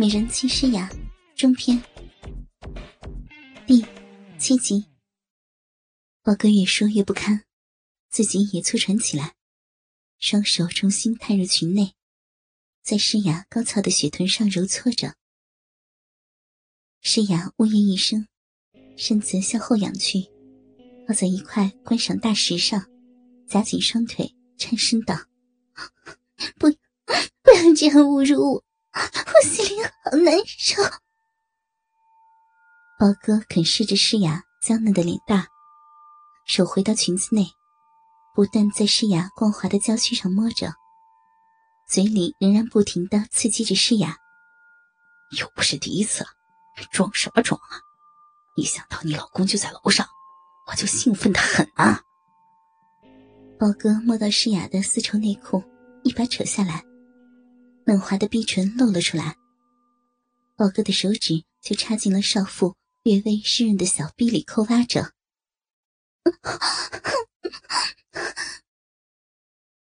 美人妻诗雅中篇第七集。宝哥越说越不堪，自己也粗喘起来，双手重新探入裙内，在诗雅高翘的雪臀上揉搓着。诗雅呜咽一声，身子向后仰去，靠在一块观赏大石上，夹紧双腿，颤声道：“不，不要这样侮辱我！”我心里好难受。宝哥啃噬着诗雅娇嫩的脸蛋，手回到裙子内，不断在诗雅光滑的娇躯上摸着，嘴里仍然不停的刺激着诗雅。又不是第一次了，装什么装啊！一想到你老公就在楼上，我就兴奋的很啊！宝哥摸到诗雅的丝绸内裤，一把扯下来。嫩滑的逼唇露了出来，宝哥的手指就插进了少妇略微湿润的小逼里抠挖着。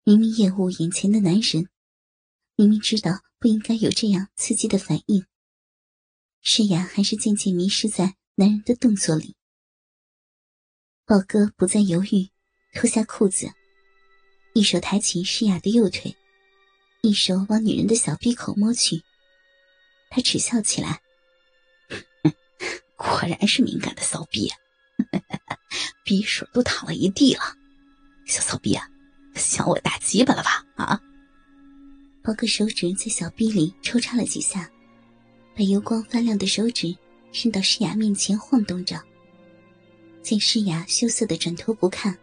明明厌恶眼前的男人，明明知道不应该有这样刺激的反应，诗雅还是渐渐迷失在男人的动作里。宝哥不再犹豫，脱下裤子，一手抬起诗雅的右腿。一手往女人的小闭口摸去，他耻笑起来：“ 果然是敏感的骚逼，啊 逼水都淌了一地了。小骚逼啊，想我大鸡巴了吧？啊！”包个手指在小臂里抽插了几下，把油光发亮的手指伸到诗雅面前晃动着。见诗雅羞涩的转头不看，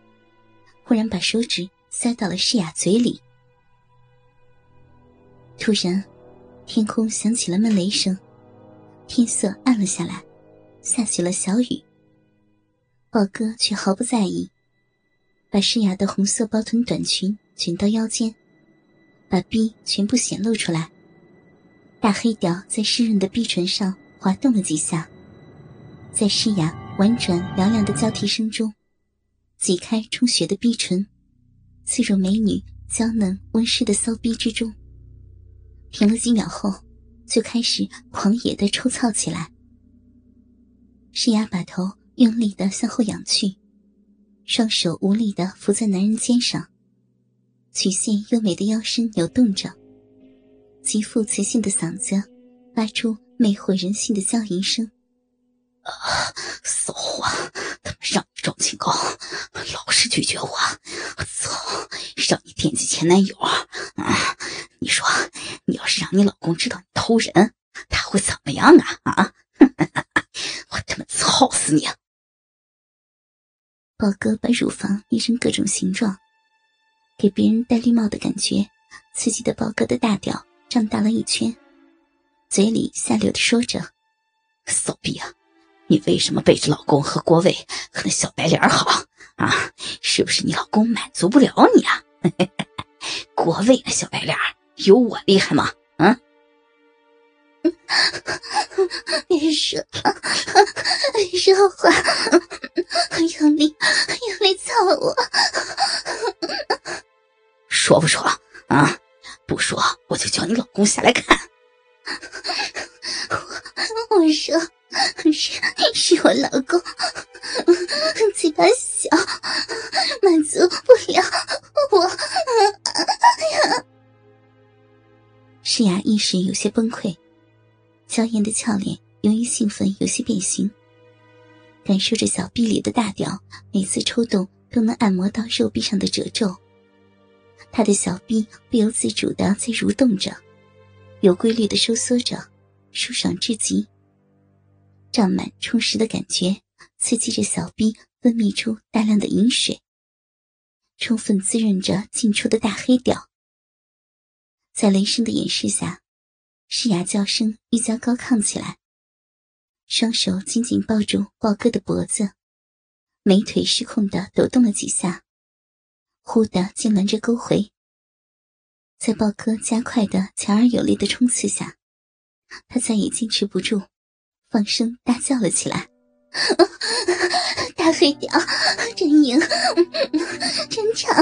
忽然把手指塞到了诗雅嘴里。突然，天空响起了闷雷声，天色暗了下来，下起了小雨。豹哥却毫不在意，把诗雅的红色包臀短裙卷到腰间，把逼全部显露出来。大黑屌在湿润的臂唇上滑动了几下，在诗雅婉转嘹亮的交替声中，挤开充血的逼唇，刺入美女娇嫩温湿的骚逼之中。停了几秒后，就开始狂野的抽操起来。诗雅把头用力的向后仰去，双手无力的扶在男人肩上，曲线优美的腰身扭动着，极富磁性的嗓子发出魅惑人心的娇吟声：“啊，骚货，他们让你装清高，老是拒绝我，我操，让你惦记前男友啊！你说。”你老公知道你偷人，他会怎么样啊？啊！我他妈操死你！宝哥把乳房捏成各种形状，给别人戴绿帽的感觉，刺激的宝哥的大屌胀大了一圈，嘴里下流的说着：“骚逼啊，你为什么背着老公和郭伟和那小白脸好啊？是不是你老公满足不了你啊？郭伟那小白脸。”有我厉害吗？嗯，别说，别说话，用力，用力操我！说不说啊？不说，我就叫你老公下来看。我我说是是我老公，诗雅一时有些崩溃，娇艳的俏脸由于兴奋有些变形。感受着小臂里的大屌，每次抽动都能按摩到肉壁上的褶皱。他的小臂不由自主的在蠕动着，有规律的收缩着，舒爽至极。胀满充实的感觉刺激着小臂分泌出大量的饮水，充分滋润着进出的大黑屌。在雷声的掩饰下，诗雅叫声愈加高亢起来。双手紧紧抱住豹哥的脖子，美腿失控的抖动了几下，忽的痉挛着勾回。在豹哥加快的强而有力的冲刺下，他再也坚持不住，放声大叫了起来。大黑屌，真硬，真长，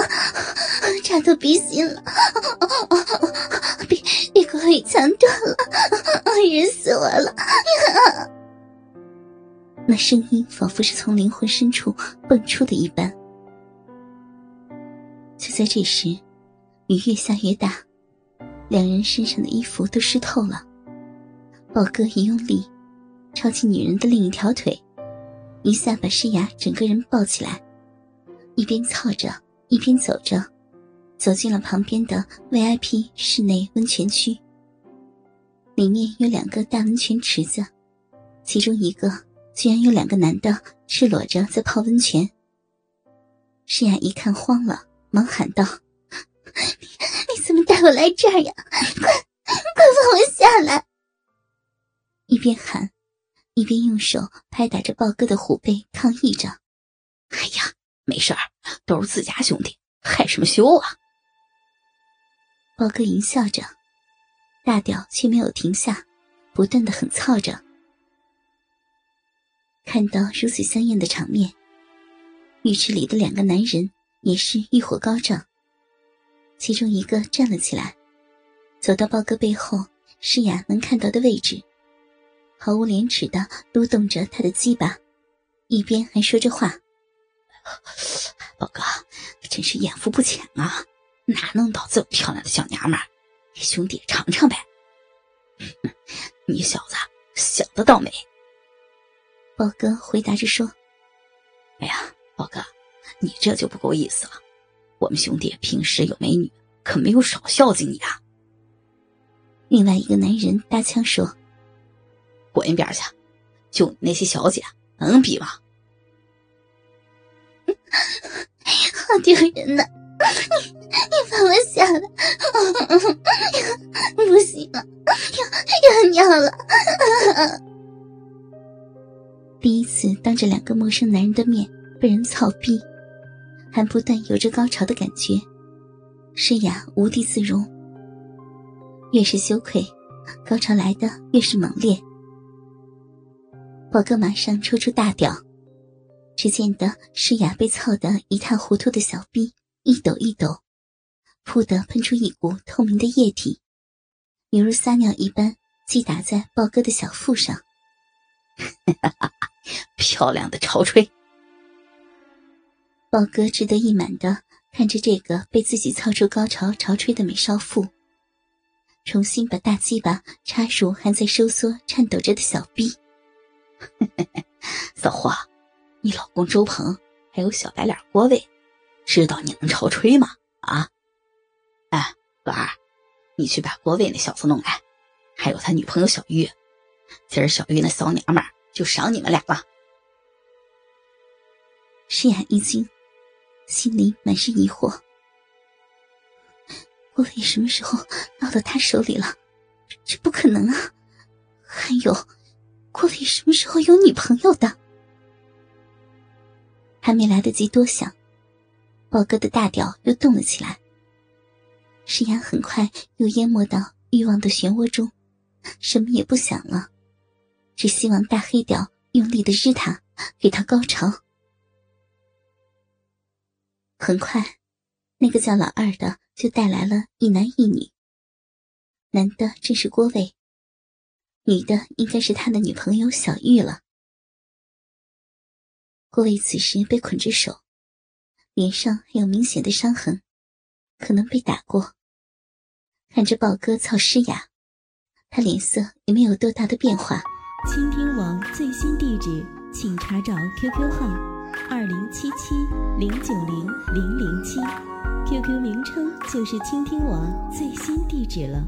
插到鼻心了，给我强断了，忍死我了。那声音仿佛是从灵魂深处蹦出的一般。就在这时，雨越下越大，两人身上的衣服都湿透了。宝哥一用力，抄起女人的另一条腿，一下把诗雅整个人抱起来，一边操着，一边走着，走进了旁边的 VIP 室内温泉区。里面有两个大温泉池子，其中一个居然有两个男的赤裸着在泡温泉。诗雅一看慌了。忙喊道：“你你怎么带我来这儿呀？快快放我下来！”一边喊，一边用手拍打着豹哥的虎背，抗议着：“哎呀，没事儿，都是自家兄弟，害什么羞啊？”豹哥淫笑着，大屌却没有停下，不断的狠操着。看到如此香艳的场面，浴池里的两个男人。也是欲火高涨。其中一个站了起来，走到豹哥背后，诗雅能看到的位置，毫无廉耻的撸动着他的鸡巴，一边还说着话：“豹哥，真是眼福不浅啊，哪弄到这么漂亮的小娘们儿？兄弟尝尝呗。”你小子想得倒美。宝哥回答着说：“哎呀，宝哥。”你这就不够意思了，我们兄弟平时有美女，可没有少孝敬你啊。另外一个男人搭腔说：“滚一边去，就你那些小姐能比吗？” 好丢人呐！你你放我下来，不行了，要要尿了。第一次当着两个陌生男人的面被人操逼。还不断有着高潮的感觉，诗雅无地自容。越是羞愧，高潮来的越是猛烈。宝哥马上抽出大屌，只见得诗雅被操得一塌糊涂的小逼一抖一抖，噗的喷出一股透明的液体，犹如撒尿一般击打在豹哥的小腹上。漂亮的潮吹！豹哥志得意满的看着这个被自己操出高潮潮吹的美少妇，重新把大鸡巴插入还在收缩颤抖着的小臂。骚货，你老公周鹏还有小白脸郭伟，知道你能潮吹吗？啊？哎，老二，你去把郭伟那小子弄来，还有他女朋友小玉，今儿小玉那骚娘们就赏你们俩了。诗雅一惊。心里满是疑惑：郭伟什么时候落到他手里了？这不可能啊！还有，郭伟什么时候有女朋友的？还没来得及多想，豹哥的大屌又动了起来。石雅很快又淹没到欲望的漩涡中，什么也不想了，只希望大黑屌用力的日他，给他高潮。很快，那个叫老二的就带来了一男一女。男的正是郭卫，女的应该是他的女朋友小玉了。郭卫此时被捆着手，脸上有明显的伤痕，可能被打过。看着豹哥操诗雅，他脸色也没有多大的变化。倾听网最新地址，请查找 QQ 号。二零七七零九零零零七，QQ 名称就是倾听网最新地址了。